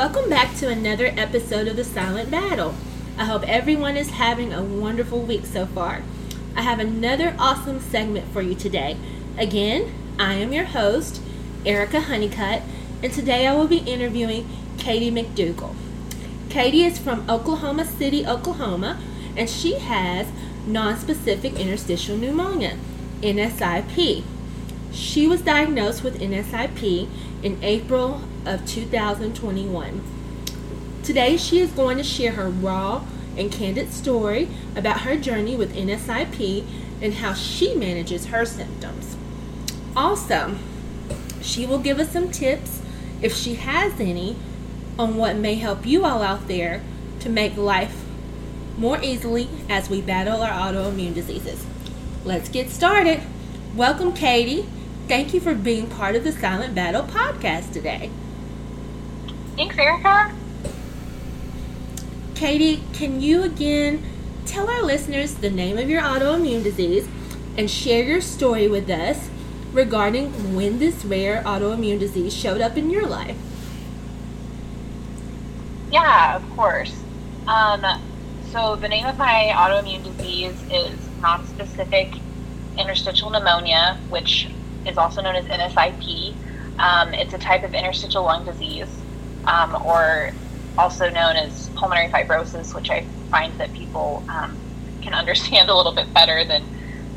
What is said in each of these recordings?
Welcome back to another episode of The Silent Battle. I hope everyone is having a wonderful week so far. I have another awesome segment for you today. Again, I am your host, Erica Honeycutt, and today I will be interviewing Katie MacDougall. Katie is from Oklahoma City, Oklahoma, and she has nonspecific interstitial pneumonia, NSIP. She was diagnosed with NSIP in April of 2021. Today, she is going to share her raw and candid story about her journey with NSIP and how she manages her symptoms. Also, she will give us some tips, if she has any, on what may help you all out there to make life more easily as we battle our autoimmune diseases. Let's get started. Welcome, Katie. Thank you for being part of the Silent Battle podcast today. Thanks, Erica. Katie, can you again tell our listeners the name of your autoimmune disease and share your story with us regarding when this rare autoimmune disease showed up in your life? Yeah, of course. Um, so, the name of my autoimmune disease is nonspecific interstitial pneumonia, which is also known as NSIP. Um, it's a type of interstitial lung disease, um, or also known as pulmonary fibrosis, which I find that people um, can understand a little bit better than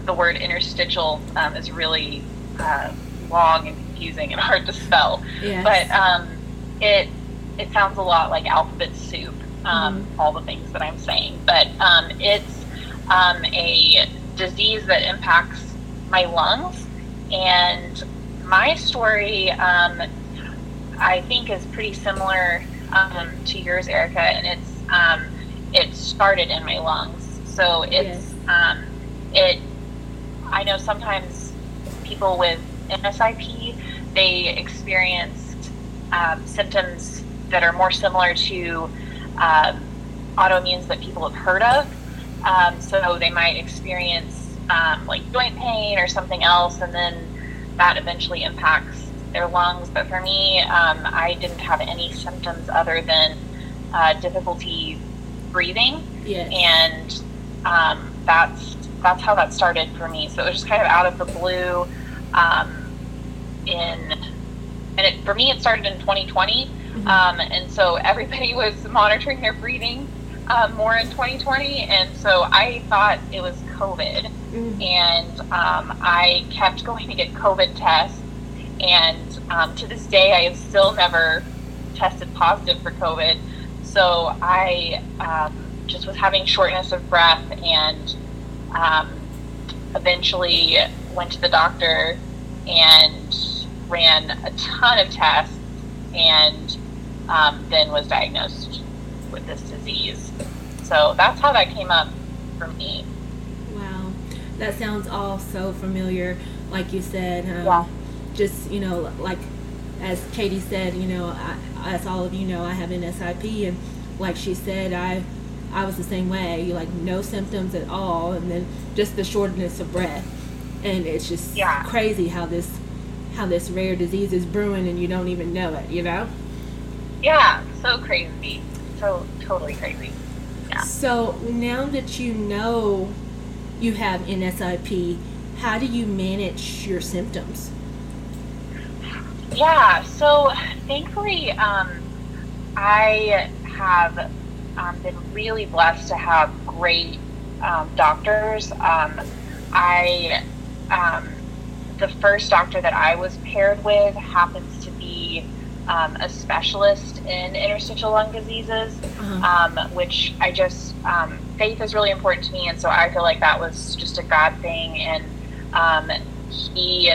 the word interstitial um, is really uh, long and confusing and hard to spell. Yes. But um, it it sounds a lot like alphabet soup. Um, Mhm. All the things that I'm saying, but um, it's um, a disease that impacts my lungs, and my story, um, I think, is pretty similar um, to yours, Erica, and it's um, it started in my lungs. So it's um, it. I know sometimes people with NSIP they experienced um, symptoms that are more similar to um, autoimmunes that people have heard of. Um, so they might experience um, like joint pain or something else, and then that eventually impacts their lungs. But for me, um, I didn't have any symptoms other than uh, difficulty breathing, Yes. and um, that's that's how that started for me. So it was just kind of out of the blue. Um, in and it, for me, it started in 2020, Mhm. um, and so everybody was monitoring their breathing um, more in 2020, and so I thought it was COVID Mhm. and um, I kept going to get COVID tests. And um, to this day, I have still never tested positive for COVID. So I um, just was having shortness of breath and um, eventually went to the doctor and ran a ton of tests and um, then was diagnosed with this disease. So that's how that came up for me. Wow, that sounds all so familiar. Like you said, Yeah. Just you know, like as Katie said, you know, I, as all of you know, I have NSIP, and like she said, I I was the same way. Like no symptoms at all, and then just the shortness of breath, and it's just Yeah. crazy how this how this rare disease is brewing, and you don't even know it. You know. Yeah, so crazy. So totally crazy. Yeah. So now that you know you have NSIP, how do you manage your symptoms? Yeah, so thankfully, um, I have um, been really blessed to have great um, doctors. Um, I, um, the first doctor that I was paired with happens to be um, a specialist in interstitial lung diseases. Um, which I just um, faith is really important to me, and so I feel like that was just a God thing. And um, he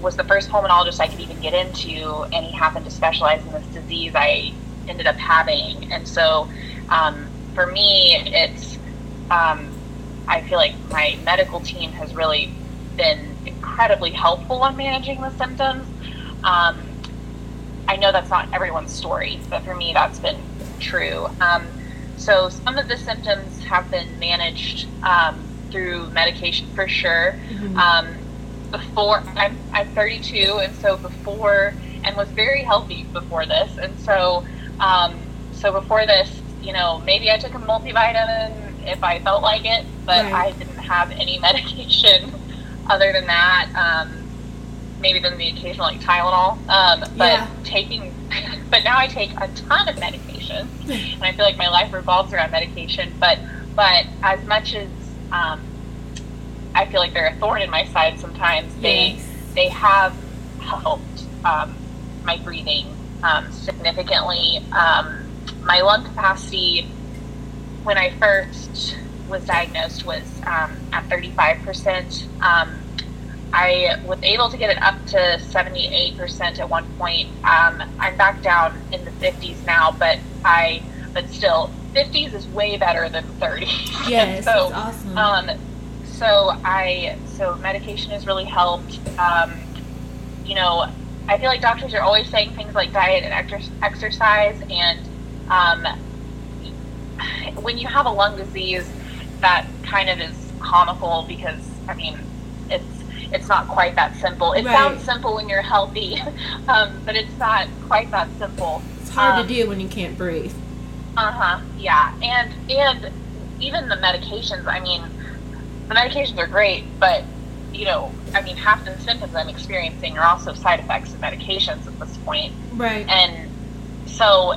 was the first pulmonologist I could even get into, and he happened to specialize in this disease I ended up having. And so um, for me, it's um, I feel like my medical team has really been incredibly helpful on managing the symptoms. Um, I know that's not everyone's story, but for me, that's been true. Um, so some of the symptoms have been managed um, through medication for sure. Mhm. Before I'm, I'm 32, and so before and was very healthy before this, and so Um, so before this, you know, maybe I took a multivitamin if I felt like it, but right. I didn't have any medication other than that. Um, maybe than the occasional like Tylenol. Um, but yeah. taking, but now I take a ton of medication, and I feel like my life revolves around medication. But but as much as um, I feel like they're a thorn in my side sometimes, yes. they they have helped um, my breathing um, significantly. Um, my lung capacity when I first was diagnosed was um, at 35%. Um, I was able to get it up to 78% at one point. Um, I'm back down in the 50s now, but I, but still, 50s is way better than 30. Yes, so, awesome. Um, so I, so medication has really helped. Um, you know, I feel like doctors are always saying things like diet and ex- exercise, and um, when you have a lung disease, that kind of is comical because I mean, it's it's not quite that simple. It right. sounds simple when you're healthy, um, but it's not quite that simple. It's hard um, to do when you can't breathe. Uh huh. Yeah, and and even the medications. I mean, the medications are great, but you know, I mean, half the symptoms I'm experiencing are also side effects of medications at this point. Right. And so,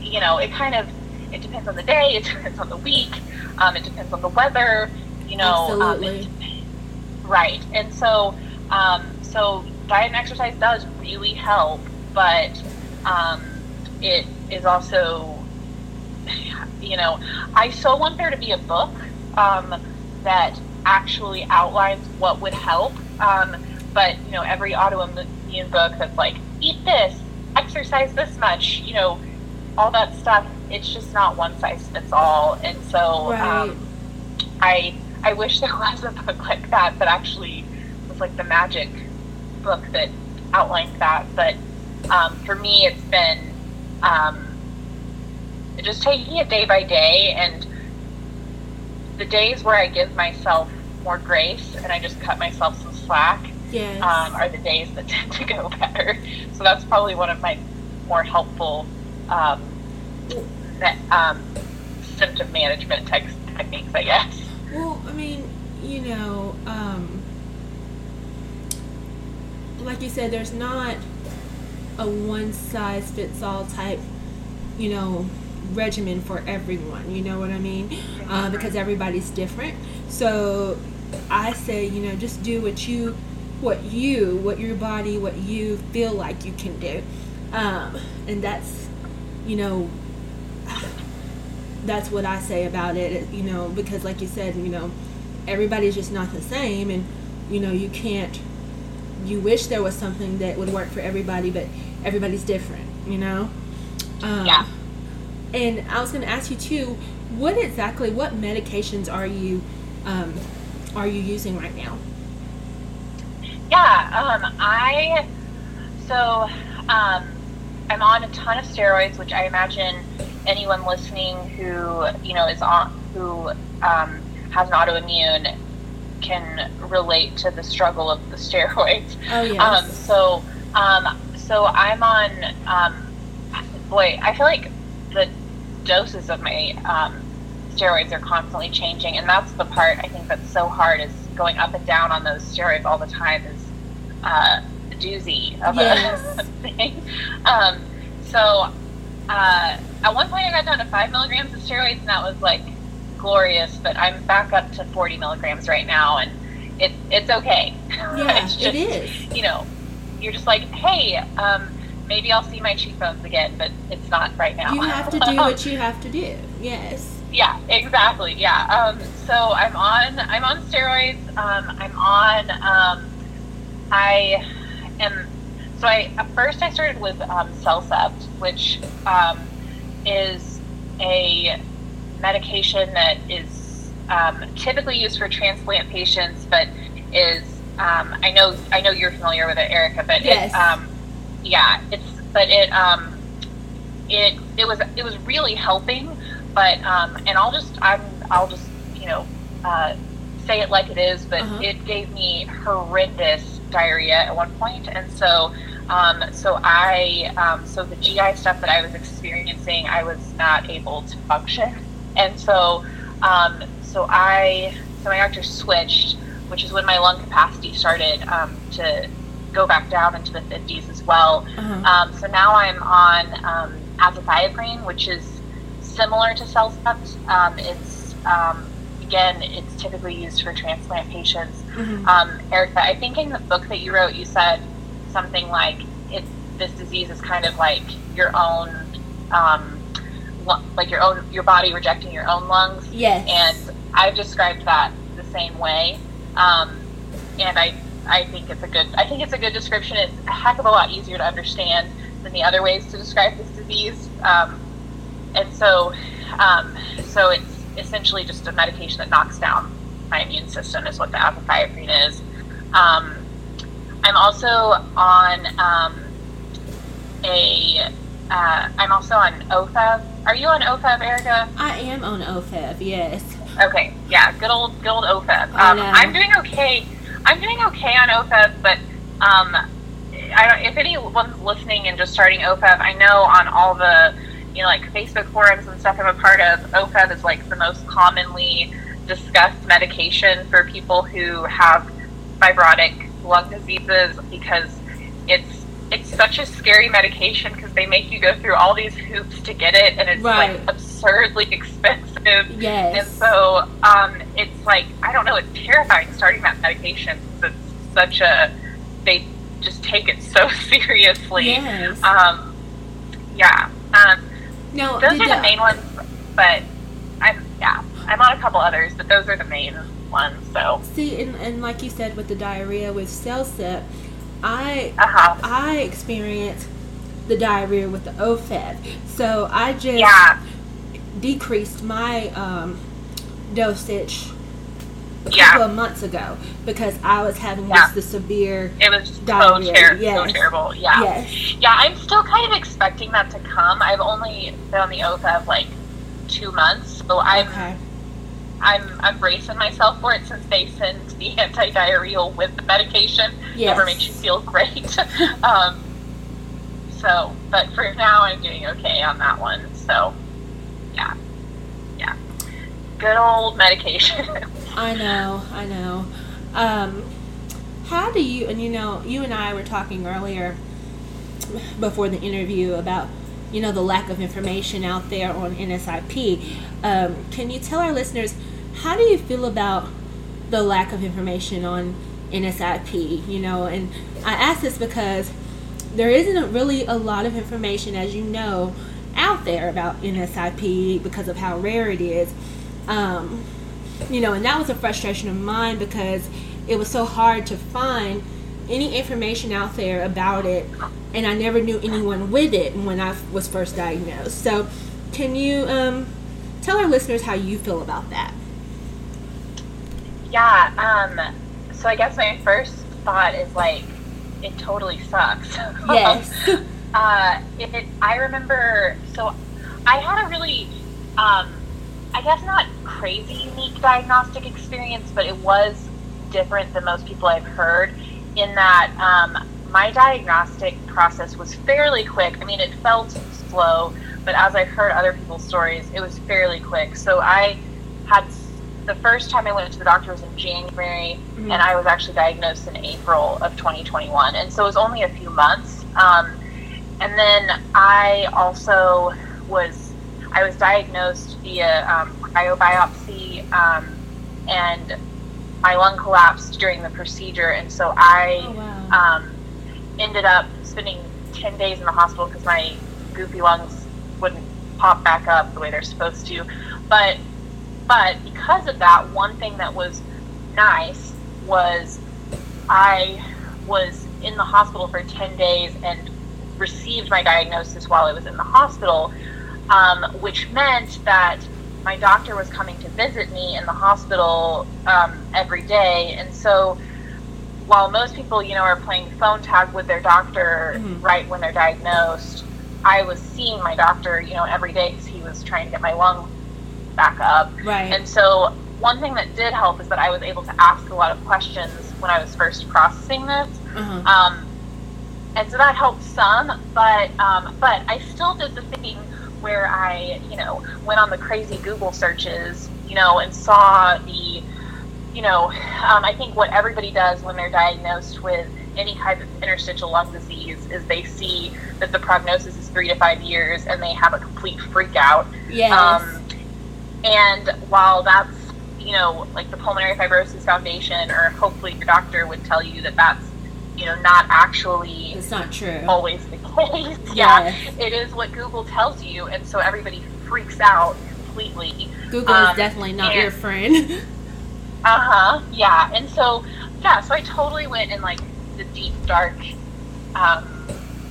you know, it kind of it depends on the day, it depends on the week, um, it depends on the weather. You know, Absolutely. Um, right. And so, um, so diet and exercise does really help, but um, it is also, you know, I so want there to be a book um, that actually outlines what would help. Um, but you know, every autoimmune book that's like eat this, exercise this much, you know, all that stuff. It's just not one size fits all, and so right. um, I I wish there was a book like that that actually was like the magic book that outlined that. But um, for me, it's been um, just taking it day by day and the days where I give myself more grace and I just cut myself some slack yes. um, are the days that tend to go better. So that's probably one of my more helpful um, um, symptom management te- techniques, I guess. Well, I mean, you know, um, like you said, there's not a one size fits all type, you know, regimen for everyone. You know what I mean? Uh, because everybody's different. So I say, you know, just do what you, what you, what your body, what you feel like you can do, um, and that's, you know, that's what I say about it. You know, because like you said, you know, everybody's just not the same, and you know, you can't. You wish there was something that would work for everybody, but everybody's different. You know. Um, yeah. And I was going to ask you too, what exactly, what medications are you um, are you using right now? Yeah, um, I so um, I'm on a ton of steroids, which I imagine anyone listening who you know is on who um, has an autoimmune can relate to the struggle of the steroids. Oh yes. Um, so um, so I'm on. Um, boy, I feel like doses of my um, steroids are constantly changing, and that's the part I think that's so hard is going up and down on those steroids all the time is uh, a doozy of yes. a thing. Um, so uh, at one point I got down to five milligrams of steroids, and that was like glorious. But I'm back up to 40 milligrams right now, and it, it's okay. Yeah, it's just, it is. You know, you're just like, hey, um, maybe I'll see my cheekbones again, but it's not right now. You have to do what you have to do. Yes. Yeah, exactly. Yeah. Um, so I'm on I'm on steroids. Um, I'm on. Um, I am. So I at first I started with um, CellCept, which um, is a medication that is um, typically used for transplant patients, but is um, I know I know you're familiar with it, Erica, but yes. it, um, yeah, it's but it um, it it was it was really helping but um, and I'll just I'm I'll just you know uh, say it like it is. But uh-huh. it gave me horrendous diarrhea at one point, and so Um, so I, um, so the GI stuff that I was experiencing, I was not able to function, and so, um, so I, so my doctor switched, which is when my lung capacity started um, to go back down into the 50s as well. Uh-huh. Um, so now I'm on um, azathioprine, which is similar to CellCept. Um, it's um, again, it's typically used for transplant patients. Mhm. Um, Erica, I think in the book that you wrote, you said something like it. This disease is kind of like your own, um, like your own your body rejecting your own lungs. Yes. And I've described that the same way. Um, and I I think it's a good I think it's a good description. It's a heck of a lot easier to understand than the other ways to describe this disease. Um, and so um, so it's essentially just a medication that knocks down my immune system is what the azathioprine is. Um, I'm also on um, a uh, I'm also on OFEV. Are you on OFEV, Erica? I am on OFEV, yes. Okay, yeah, good old good old OFEV. Um. I'm doing okay. I'm doing okay on OFEV, but um, I don't. If anyone's listening and just starting OFEV, I know on all the you know like Facebook forums and stuff I'm a part of, OFEV is like the most commonly discussed medication for people who have fibrotic lung diseases because it's it's such a scary medication because they make you go through all these hoops to get it and it's Right. like absurdly expensive yes. and so um, it's like don't know, it's terrifying starting that medication. It's such a they just take it so seriously. yes. Um, yeah, um, now, those are the main ones. But I'm yeah, I'm on a couple others, but those are the main ones. So See, and, and like you said with the diarrhea with CellCept, I uh huh, I experienced the diarrhea with the OFEV. So I just yeah, decreased my um, dosage a couple of months ago because I was having Yeah. just the severe It was so, Diarrhea, ter- so terrible. Yeah. yes. Yeah, I'm still kind of expecting that to come. I've only been on the OFEV like two months, so I'm Okay. I'm I'm bracing myself for it since they send the anti-diarrheal with the medication. Yes. Never makes you feel great. um, so, but for now, I'm doing okay on that one. So, yeah, yeah, good old medication. I know, I know. Um, how do you, and you know, you and I were talking earlier before the interview about, you know, the lack of information out there on NSIP. Um, can you tell our listeners, how do you feel about the lack of information on NSIP? You know, and I ask this because there isn't really a lot of information, as you know, out there about NSIP because of how rare it is. Um, you know, and that was a frustration of mine because it was so hard to find any information out there about it, and I never knew anyone with it when I was first diagnosed. So, can you um, tell our listeners how you feel about that? yeah. Um. So I guess my first thought is like, it totally sucks. Yes. uh, it, I remember, so I had a really, um, I guess not crazy unique diagnostic experience, but it was different than most people I've heard in that um, my diagnostic process was fairly quick. I mean, it felt slow, but as I've heard other people's stories, it was fairly quick. So I had the first time I went to the doctor was in January, Mhm. and I was actually diagnosed in April of 2021, and so it was only a few months. Um, and then I also was I was diagnosed via um, cryobiopsy, um, and my lung collapsed during the procedure, and so I Oh, wow. um, ended up spending 10 days in the hospital because my goofy lungs wouldn't pop back up the way they're supposed to. But but because of that, one thing that was nice was I was in the hospital for 10 days and received my diagnosis while I was in the hospital, um, which meant that my doctor was coming to visit me in the hospital um, every day. And so while most people, you know, are playing phone tag with their doctor Mhm. right when they're diagnosed, I was seeing my doctor, you know, every day because he was trying to get my lung back up. right. And so, one thing that did help is that I was able to ask a lot of questions when I was first processing this. uh-huh. Um, and so that helped some. But um, but I still did the thing where I you know went on the crazy Google searches, you know, and saw the you know um, I think what everybody does when they're diagnosed with any type of interstitial lung disease is they see that the prognosis is three to five years and they have a complete freak out. Yes. Um, and while that's, you know, like the Pulmonary Fibrosis Foundation or hopefully your doctor would tell you that that's, you know, not actually it's not true. always the case. yeah. It is what Google tells you. And so everybody freaks out completely. Google um, is definitely not and, your friend. uh huh. Yeah. And so, yeah, so I totally went in like the deep, dark um,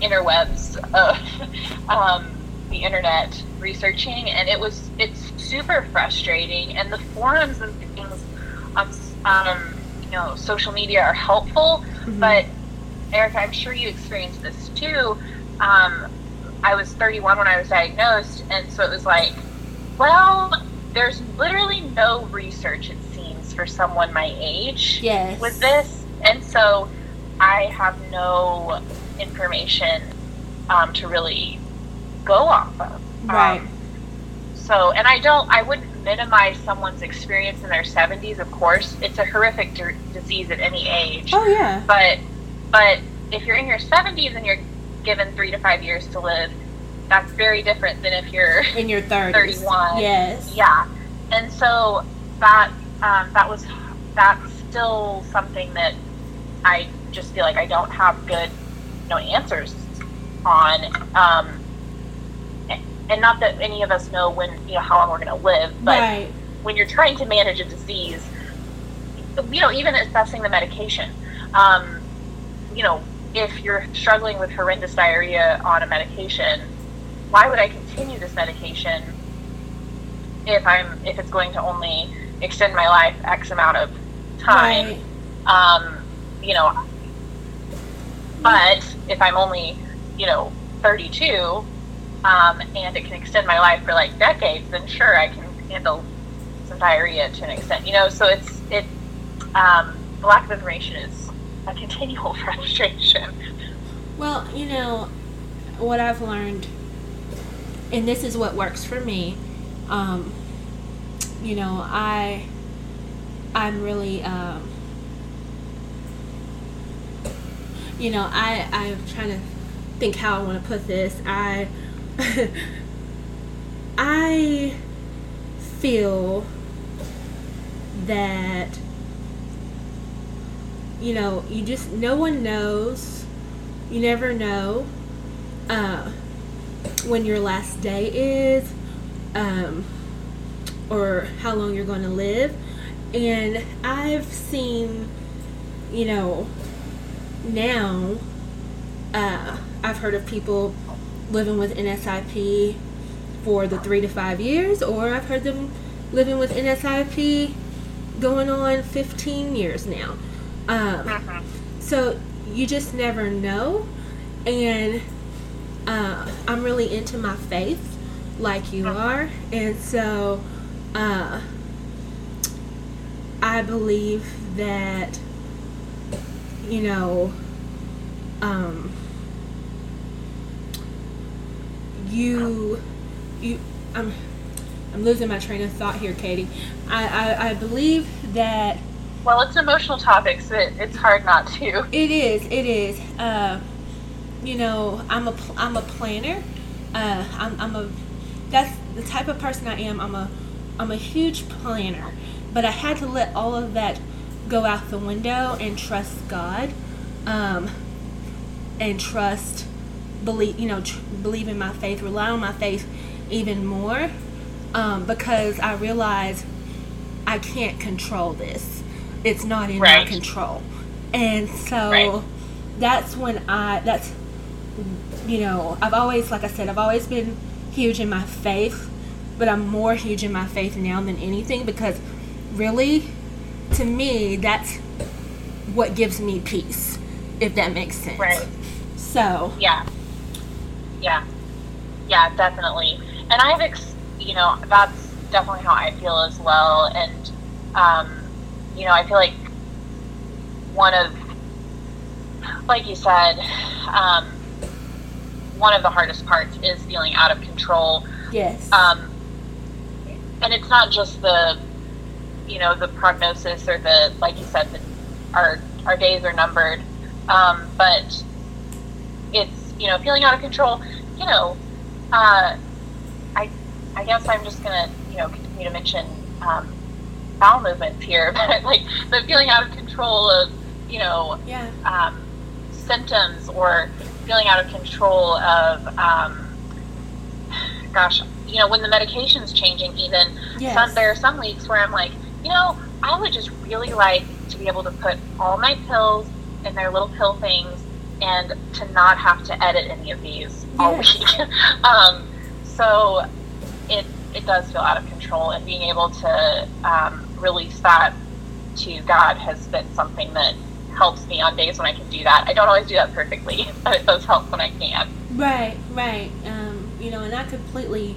interwebs of um, the internet researching, and it was it's super frustrating. And the forums and things on um, you know social media are helpful, mm-hmm. but Erica, I'm sure you experienced this too. Um, I was 31 when I was diagnosed, and so it was like, well, there's literally no research it seems for someone my age yes. with this, and so I have no information um, to really go off of. Right. Um, so, and I don't, I wouldn't minimize someone's experience in their 70s, of course. It's a horrific d- disease at any age. Oh, yeah. But, but if you're in your 70s and you're given three to five years to live, that's very different than if you're in your 30s. 31. Yes. Yeah. And so that, um, that was, that's still something that I just feel like I don't have good, you know, answers on. Um, and not that any of us know when, you know, how long we're going to live, but right. when you're trying to manage a disease, you know, even assessing the medication, um, you know, if you're struggling with horrendous diarrhea on a medication, why would I continue this medication if I'm if it's going to only extend my life X amount of time? Right. Um, you know, but if I'm only, you know, 32, um, and it can extend my life for like decades, then sure, I can handle some diarrhea to an extent. You know, so it's it. Um, the lack of information is a continual frustration. Well, you know, what I've learned, and this is what works for me. Um, you know, I, I'm really. Um, you know, I I'm trying to think how I want to put this. I I feel that you know, you just no one knows. You never know uh, when your last day is, um, or how long you're going to live. And I've seen, you know, now uh, I've heard of people living with NSIP for the three to five years, or I've heard them living with NSIP going on 15 years now. Um, uh-huh. So you just never know. And uh, I'm really into my faith, like you uh-huh. are. And so uh, I believe that you know, um, you, you, I'm, I'm losing my train of thought here, Katie. I, I, I believe that. Well, it's emotional topics. So it, it's hard not to. It is. It is. Uh, you know, I'm a, I'm a planner. Uh, I'm, I'm a, that's the type of person I am. I'm a, I'm a huge planner. But I had to let all of that go out the window and trust God, um, and trust, believe, you know, tr- believe in my faith, rely on my faith even more, um, because I realize I can't control this. It's not in right. my control, and so right. that's when I that's you know I've always like I said I've always been huge in my faith, but I'm more huge in my faith now than anything because really to me, that's what gives me peace, if that makes sense. Right. So. Yeah. Yeah. Yeah, definitely. And I've, ex- you know, that's definitely how I feel as well. And, um, you know, I feel like one of like you said, um, one of the hardest parts is feeling out of control. Yes. Um, and it's not just the, you know, the prognosis or the, like you said, the, our our days are numbered, um, but it's you know feeling out of control. You know, uh, I I guess I'm just gonna you know continue to mention um, bowel movements here, but like the feeling out of control of you know yeah. um, symptoms or feeling out of control of um, gosh you know when the medication's changing even Yes. some there are some weeks where i'm like you know i would just really like to be able to put all my pills in their little pill things and to not have to edit any of these all week um, so it it does feel out of control and being able to um, release that to god has been something that helps me on days when i can do that i don't always do that perfectly but it does help when i can Right, right. Um, you know, and I completely,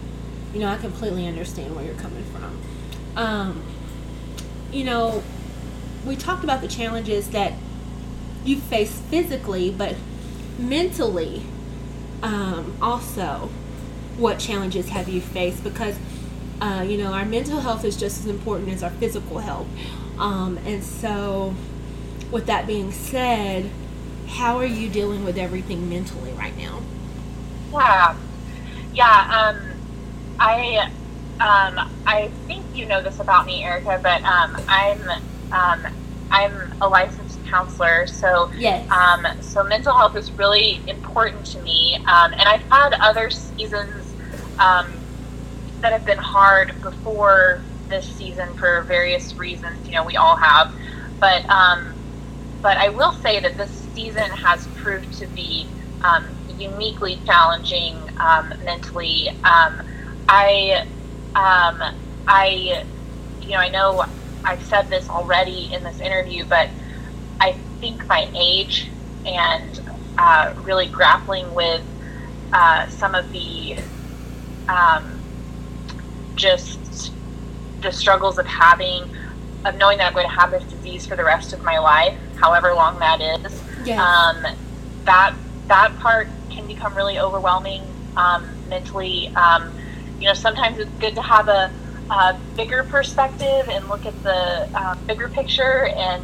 you know, I completely understand where you're coming from. Um, you know, we talked about the challenges that you face physically, but mentally, um, also, what challenges have you faced? Because, uh, you know, our mental health is just as important as our physical health. Um, and so, with that being said, how are you dealing with everything mentally right now? Yeah, yeah. Um, I, um, I think you know this about me, Erica, but um, I'm, um, I'm a licensed counselor, so Yes. um, so mental health is really important to me. Um, and I've had other seasons um, that have been hard before this season for various reasons. You know, we all have, but um, but I will say that this season has proved to be um, uniquely challenging um, mentally. Um, I, um, I, you know, I know I've said this already in this interview, but I think my age and uh, really grappling with uh, some of the um, just the struggles of having of knowing that I'm going to have this disease for the rest of my life, however long that is. Yes. Um, that that part can become really overwhelming um, mentally. Um, you know, sometimes it's good to have a, a bigger perspective and look at the um, bigger picture. And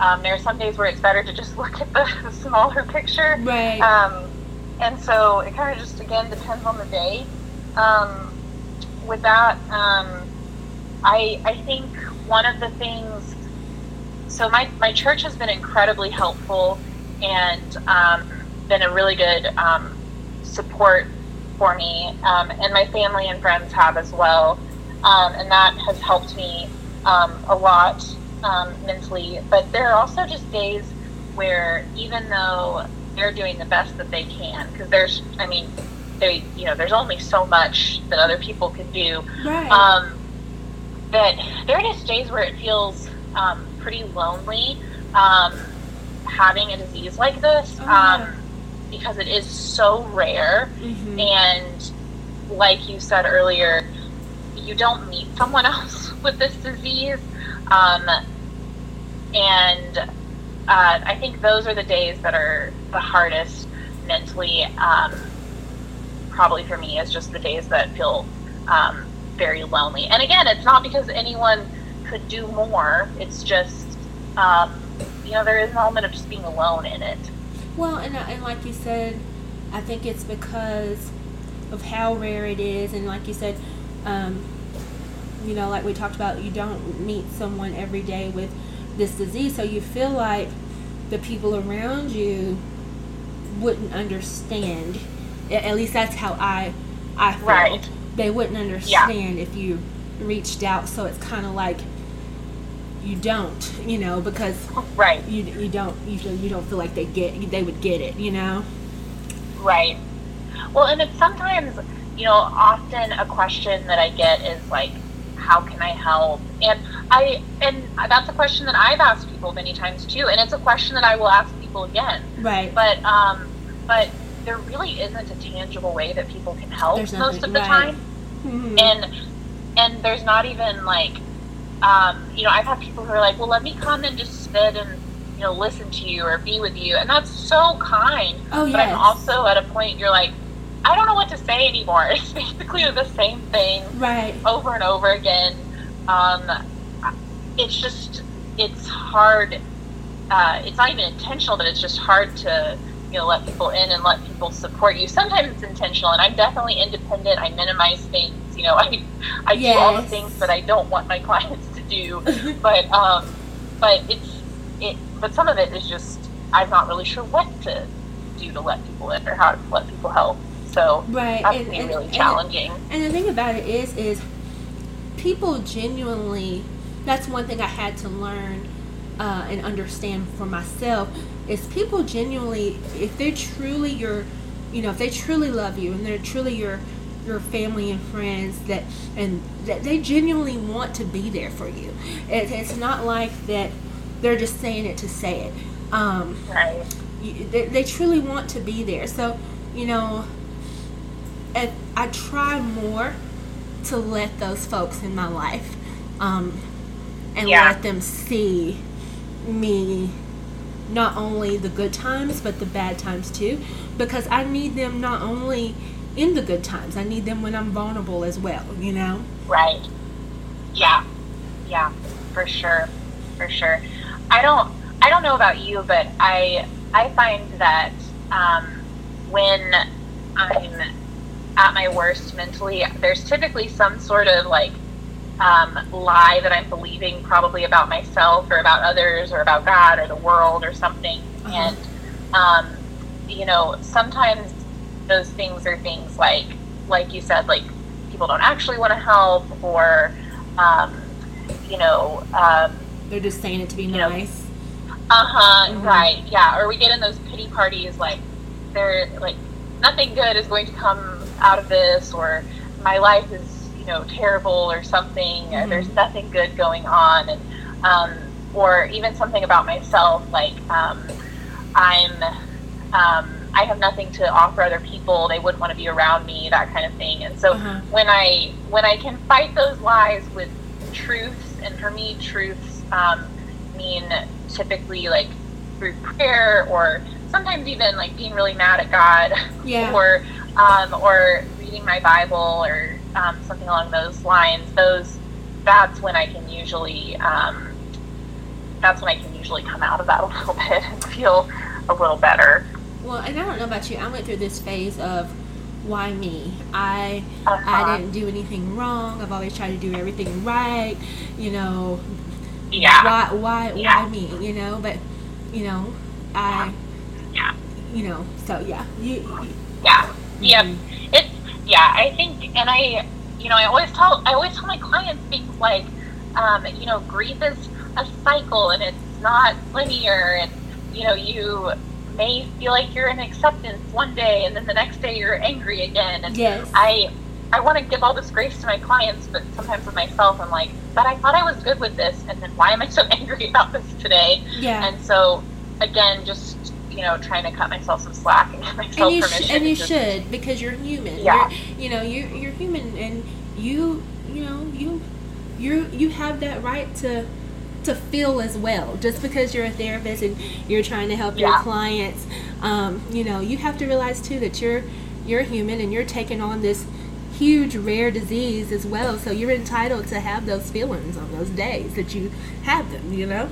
um, there are some days where it's better to just look at the smaller picture. right. Um, and so it kind of just again depends on the day. Um, with that, um, I I think one of the things. So my my church has been incredibly helpful and um, been a really good um, support for me, um, and my family and friends have as well, um, and that has helped me um, a lot mentally. But there are also just days where even though they're doing the best that they can, because there's, I mean, they, you know, there's only so much that other people can do. right. Um, that there are just days where it feels um, pretty lonely um, having a disease like this Oh, um, because it is so rare. Mhm. And like you said earlier, you don't meet someone else with this disease. Um, and uh, I think those are the days that are the hardest mentally, um, probably for me, is just the days that feel um, very lonely. And again, it's not because anyone could do more, it's just, um, you know, there is an element of just being alone in it. Well, and, and like you said, I think it's because of how rare it is, and like you said, um, you know, like we talked about, you don't meet someone every day with this disease, so you feel like the people around you wouldn't understand. At least that's how I, I feel. Right. They wouldn't understand if you reached out. So it's kind of like you don't, you know, because Right. you you don't you feel, you don't feel like they get they would get it, you know. Right. Well, and it's sometimes, you know, often a question that I get is like, how can I help? And I and that's a question that I've asked people many times too, and it's a question that I will ask people again. Right. But um, but there really isn't a tangible way that people can help There's most nothing- of the right. time, Mhm. and and there's not even like, um, you know, I've had people who are like, well, let me come and just sit and you know, listen to you or be with you. And that's so kind. Oh, But I'm also at a point you're like, I don't know what to say anymore. It's basically the same thing Right. over and over again. Um, it's just, it's hard. Uh, it's not even intentional, but it's just hard to, you know, let people in and let people support you. Sometimes it's intentional, and I'm definitely independent. I minimize things. You know, I, I do all the things that I don't want my clients to do. But, um, but it's, it. But some of it is just I'm not really sure what to do to let people in or how to let people help. So Right. that's And, been and, really and- challenging. And the thing about it is, is people genuinely. That's one thing I had to learn uh, and understand for myself is people genuinely, if they're truly your, you know, if they truly love you and they're truly your your family and friends that and that they genuinely want to be there for you. It, it's not like that they're just saying it to say it. Um, you- they, they truly want to be there. So, you know, and I try more to let those folks in my life um, and Yeah. let them see me not only the good times but the bad times too because I need them not only in the good times I need them when I'm vulnerable as well you know Right. Yeah. Yeah. For sure. For sure. I don't. I don't know about you, but I. I find that um, when I'm at my worst mentally, there's typically some sort of like um, lie that I'm believing, probably about myself or about others or about God or the world or something. Uh-huh. And um, you know, sometimes those things are things like, like you said, like people don't actually want to help, or um, you know, um, they're just saying it to be nice uh huh, Mhm. right, yeah. Or we get in those pity parties, like they're like nothing good is going to come out of this, or my life is you know terrible, or something. Or Mhm. there's nothing good going on, and um, or even something about myself, like um, I'm. Um, I have nothing to offer other people. They wouldn't want to be around me, that kind of thing. And so Uh-huh. when I when I can fight those lies with truths, and for me, truths um, mean typically like through prayer or sometimes even like being really mad at God yeah or um, or reading my Bible or um, something along those lines. Those that's when I can usually um, that's when I can usually come out of that a little bit and feel a little better. Well, and I don't know about you. I went through this phase of why me? I Uh-huh. I didn't do anything wrong. I've always tried to do everything right. You know, Yeah, why why Yeah. why me? You know, but you know, I yeah, you know, so yeah. You, you yeah, yep. mhm. It's yeah. I think, and I, you know, I always tell I always tell my clients things like, um, you know, grief is a cycle and it's not linear, and you know, you may feel like you're in acceptance one day, and then the next day you're angry again, and Yes. I I want to give all this grace to my clients, but sometimes with myself, I'm like, but I thought I was good with this, and then why am I so angry about this today? yeah. And so, again, just you know, trying to cut myself some slack and give myself and you permission. sh- and you just- should because you're human. Yeah. You're, you know, you're you're human, and you you know you you you have that right to to feel as well. Just because you're a therapist and you're trying to help your clients, um, you know, you have to realize too that you're you're human and you're taking on this huge rare disease as well. So you're entitled to have those feelings on those days that you have them. You know.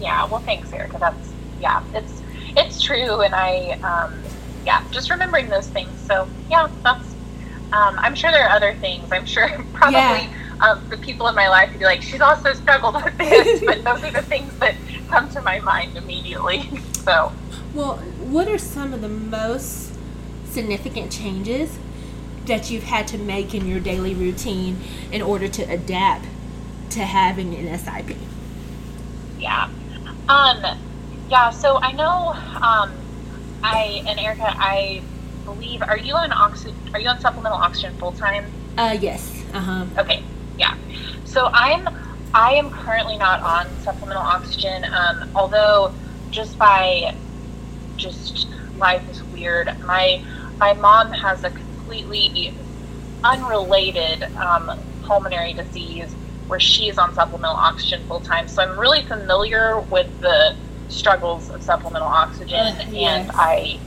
Yeah, well, thanks, Erica. That's yeah, it's it's true, and I um, yeah, just remembering those things. So yeah, that's. Um, I'm sure there are other things. I'm sure probably Yeah. um, the people in my life would be like, she's also struggled with this, but those are the things that come to my mind immediately. So Well, what are some of the most significant changes that you've had to make in your daily routine in order to adapt to having NSIP? yeah, um, yeah. So I know, um, I and Erica, I believe. Are you on oxy? Are you on supplemental oxygen full time? Uh, yes. Uh huh. Okay, yeah. So I'm I am currently not on supplemental oxygen. Um, although just by just life is weird. My my mom has a completely unrelated um, pulmonary disease where she's on supplemental oxygen full time. So I'm really familiar with the struggles of supplemental oxygen, Uh, yes. and I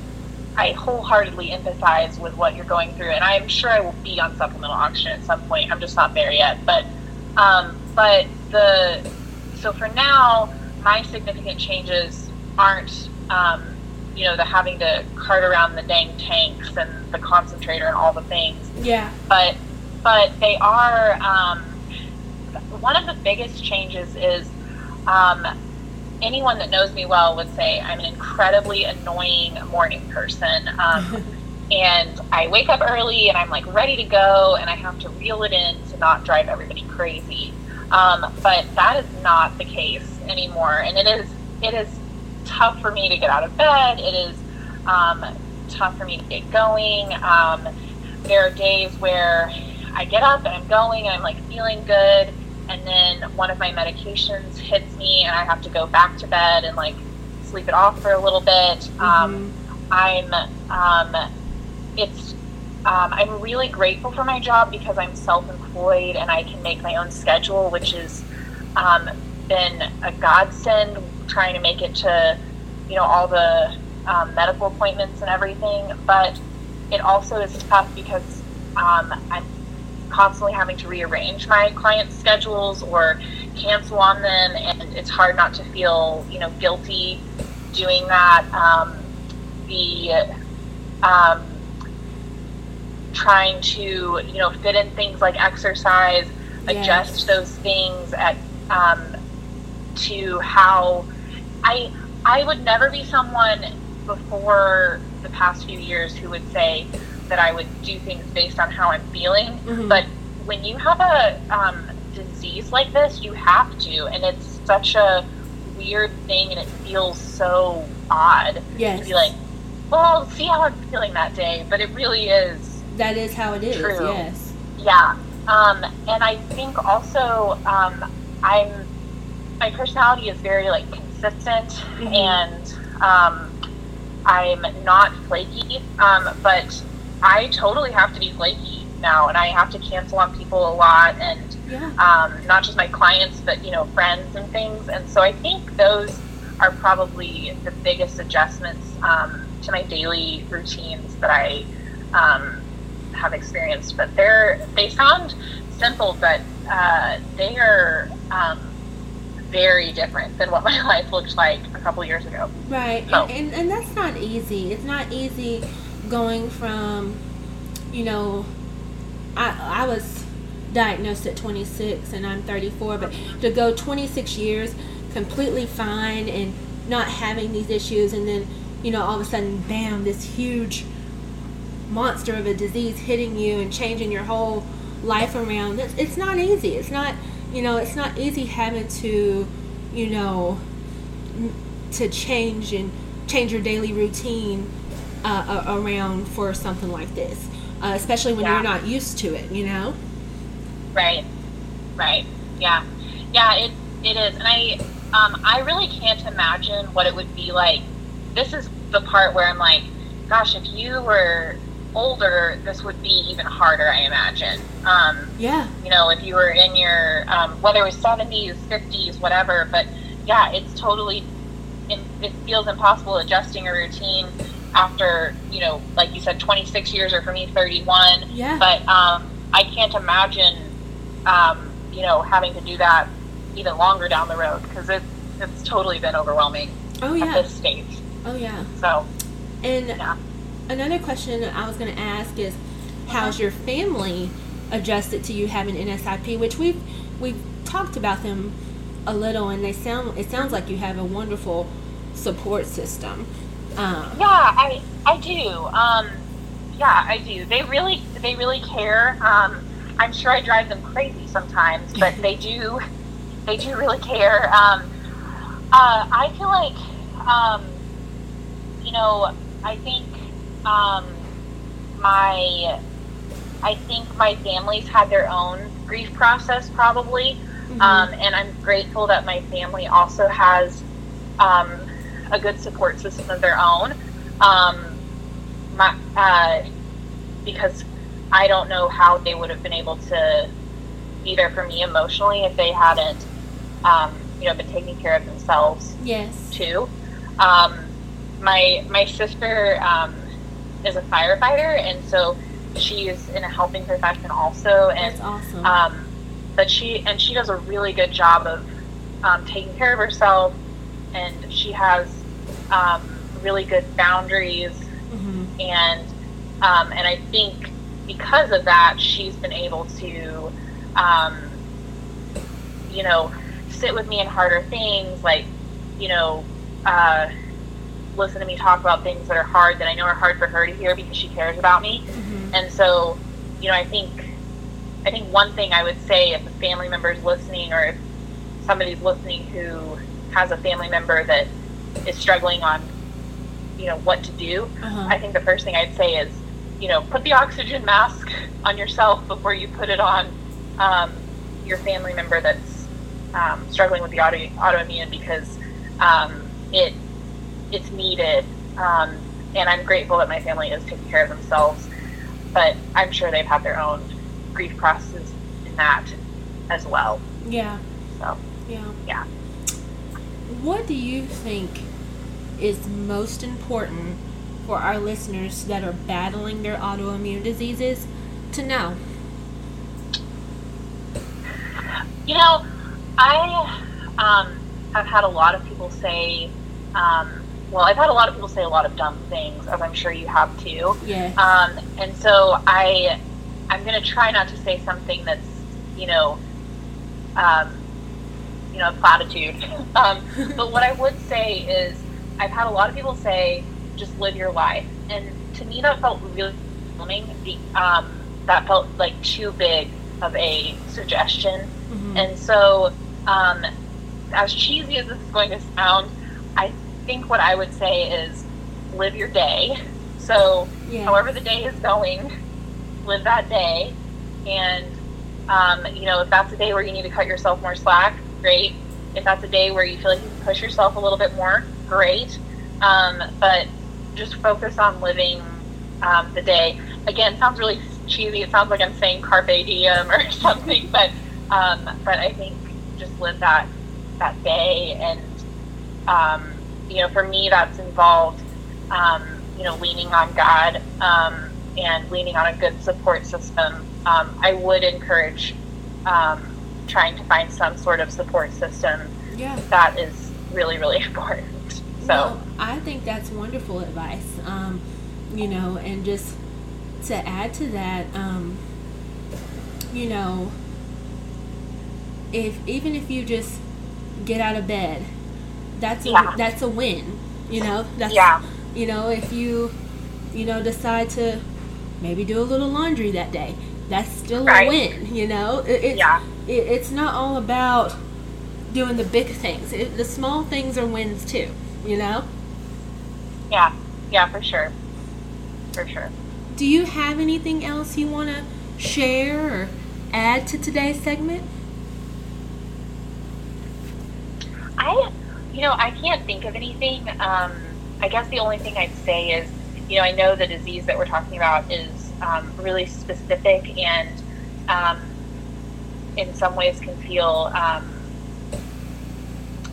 I wholeheartedly empathize with what you're going through, and I'm sure I will be on supplemental oxygen at some point. I'm just not there yet, but um, but the so for now, my significant changes aren't um, you know the having to cart around the dang tanks and the concentrator and all the things, Yeah. but but they are um, one of the biggest changes is um, anyone that knows me well would say I'm an incredibly annoying morning person. Um, and I wake up early and I'm like ready to go and I have to reel it in to not drive everybody crazy. Um, but that is not the case anymore. And it is it is tough for me to get out of bed. It is um, tough for me to get going. Um, there are days where I get up and I'm going and I'm like feeling good, and then one of my medications hits me and I have to go back to bed and like sleep it off for a little bit. Um, I'm um, it's um, I'm really grateful for my job because I'm self-employed and I can make my own schedule, which has um, been a godsend. Trying to make it to you know all the um, medical appointments and everything, but it also is tough because um, I'm constantly having to rearrange my clients' schedules or cancel on them, and it's hard not to feel you know guilty doing that. Um, the um, trying to you know fit in things like exercise, Yes. adjust those things at um, to how I I would never be someone before the past few years who would say that I would do things based on how I'm feeling, Mhm. but when you have a um, disease like this, you have to, and it's such a weird thing, and it feels so odd Yes. to be like, well, see how I'm feeling that day, but it really is that is how it is. True. Yes. yeah. Um, and I think also um, I'm my personality is very like consistent Mhm. and um, I'm not flaky. Um, but I totally have to be flaky now, and I have to cancel on people a lot, and Yeah. um, not just my clients, but you know friends and things. And so I think those are probably the biggest adjustments um, to my daily routines that I um, have experienced. But they're they sound simple, but uh, they are um, very different than what my life looked like a couple years ago. Right. So- And, and and that's not easy. It's not easy going from, you know, I I was diagnosed at 26 and I'm 34, but to go 26 years completely fine and not having these issues and then, you know, all of a sudden bam, this huge monster of a disease hitting you and changing your whole life around. It's, it's not easy. It's not, you know, it's not easy having to, you know, to change and change your daily routine uh, around for something like this, uh, especially when Yeah. you're not used to it. You know. Right. Right. Yeah. Yeah. It it is, and I um I really can't imagine what it would be like. This is the part where I'm like, gosh, if you were older, this would be even harder. I imagine. Um, Yeah. you know, if you were in your um, whether it was seventies, fifties, whatever. But yeah, it's totally. It, it feels impossible adjusting a routine after you know, like you said, 26 years, or for me, 31 Yeah. but um, I can't imagine, um, you know, having to do that even longer down the road because it, it's totally been overwhelming oh yeah at this stage. Oh yeah. So, And Yeah. another question I was going to ask is, how's your family adjusted to you having NSIP? Which we've we've talked about them a little, and they sound it sounds like you have a wonderful support system. Um, yeah, I I do. Um, yeah, I do. They really they really care. Um, I'm sure I drive them crazy sometimes, but they do they do really care. Um, uh, I feel like um, you know I think um, my I think my family's had their own grief process probably. mhm. Um, and I'm grateful that my family also has um, a good support system of their own. Um, my, uh, because I don't know how they would have been able to be there for me emotionally if they hadn't um, you know, been taking care of themselves Yes. too. Um, my my sister um, is a firefighter, and so she's in a helping profession also, and That's awesome. um, but she and she does a really good job of um, taking care of herself, and she has um, really good boundaries, hmm and um, and I think because of that, she's been able to, um, you know, sit with me in harder things, like you know, uh, listen to me talk about things that are hard that I know are hard for her to hear because she cares about me. hmm And so, you know, I think I think one thing I would say if a family member is listening or if somebody's listening who has a family member that is struggling on, you know, what to do, Uh-huh. I think the first thing I'd say is, you know, put the oxygen mask on yourself before you put it on um, your family member that's um, struggling with the auto, autoimmune because um, it it's needed. Um, and I'm grateful that my family is taking care of themselves, but I'm sure they've had their own grief processes in that as well. yeah. So Yeah. Yeah. What do you think is most important for our listeners that are battling their autoimmune diseases to know? You know, I um, have had a lot of people say, um, well, I've had a lot of people say a lot of dumb things, as I'm sure you have too. Yeah. Um, and so I, I'm going to try not to say something that's, you know, um, you know, a platitude. um, but what I would say is, I've had a lot of people say, just live your life, and to me that felt really overwhelming. Um, that felt like too big of a suggestion. Mhm. And so, um, as cheesy as this is going to sound, I think what I would say is live your day. So, yeah. however the day is going, live that day. And, um, you know, if that's a day where you need to cut yourself more slack, great. If that's a day where you feel like you can push yourself a little bit more, great. Um, but just focus on living um, the day. Again, sounds really cheesy. It sounds like I'm saying carpe diem or something, but um, but I think just live that that day, and um, you know, for me, that's involved, um, you know, leaning on God um, and leaning on a good support system. Um, I would encourage um, trying to find some sort of support system yeah. that is really, really important. So, I think that's wonderful advice. Um, you know, and just to add to that, um, you know, if even if you just get out of bed, that's a, Yeah. that's a win. You know, that's yeah, you know if you you know decide to maybe do a little laundry that day, that's still Right. a win. You know, it, it's yeah, it, it's not all about doing the big things. It, the small things are wins too. You know. yeah, yeah, for sure. For sure. Do you have anything else you want to share or add to today's segment? I, you know, I can't think of anything. Um, I guess the only thing I'd say is, you know, I know the disease that we're talking about is um, really specific and um, in some ways can feel um,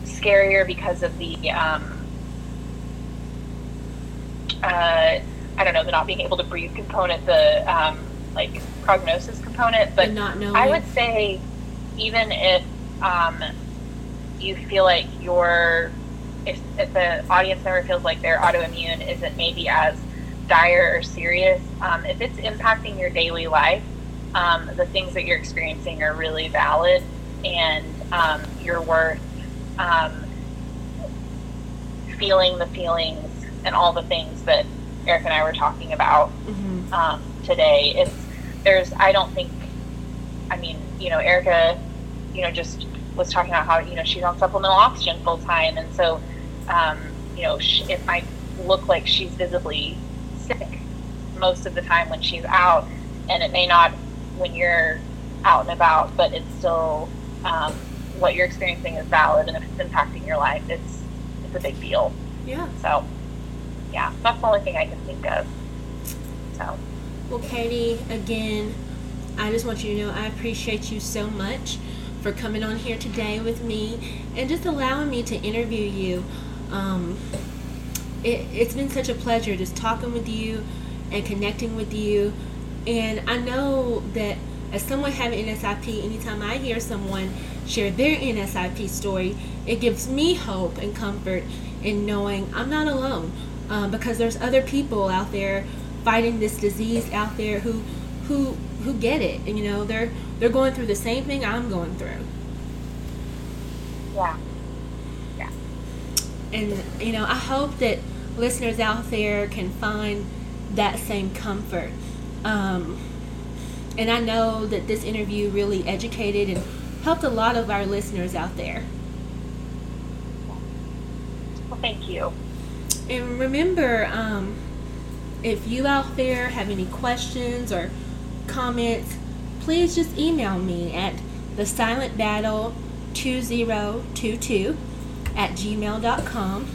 scarier because of the, um, uh, I don't know, the not being able to breathe component, the um, like prognosis component. But not. I would say, even if um, you feel like your, if, if the audience member feels like their autoimmune isn't maybe as dire or serious, um, if it's impacting your daily life, um, the things that you're experiencing are really valid and um, you're worth um, feeling the feelings and all the things that Erica and I were talking about Mhm. um, today. It's there's I don't think I mean you know Erica you know just was talking about how you know she's on supplemental oxygen full time and so um, you know sh it might look like she's visibly sick most of the time when she's out and it may not when you're out and about but it's still um, what you're experiencing is valid and if it's impacting your life it's it's a big deal Yeah. so yeah that's the only thing I can think of so Well, Katie, again, I just want you to know I appreciate you so much for coming on here today with me and just allowing me to interview you. Um, it, it's been such a pleasure just talking with you and connecting with you. And I know that as someone having NSIP, anytime I hear someone share their NSIP story, it gives me hope and comfort in knowing I'm not alone um, because there's other people out there fighting this disease out there who who who get it and you know they're they're going through the same thing I'm going through. Yeah. Yeah. And you know, I hope that listeners out there can find that same comfort. Um, and I know that this interview really educated and helped a lot of our listeners out there. Well, thank you. And remember, um, if you out there have any questions or comments, please just email me at the silent battle 2022 at gmail.com.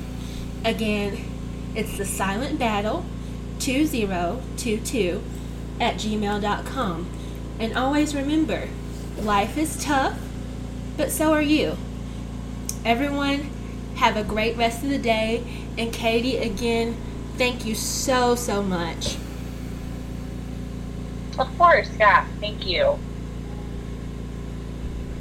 Again, it's the silent battle 2022 at gmail.com. And always remember, life is tough, but so are you. Everyone, have a great rest of the day. And Katie, again, thank you so, so much. Of course, yeah. Thank you.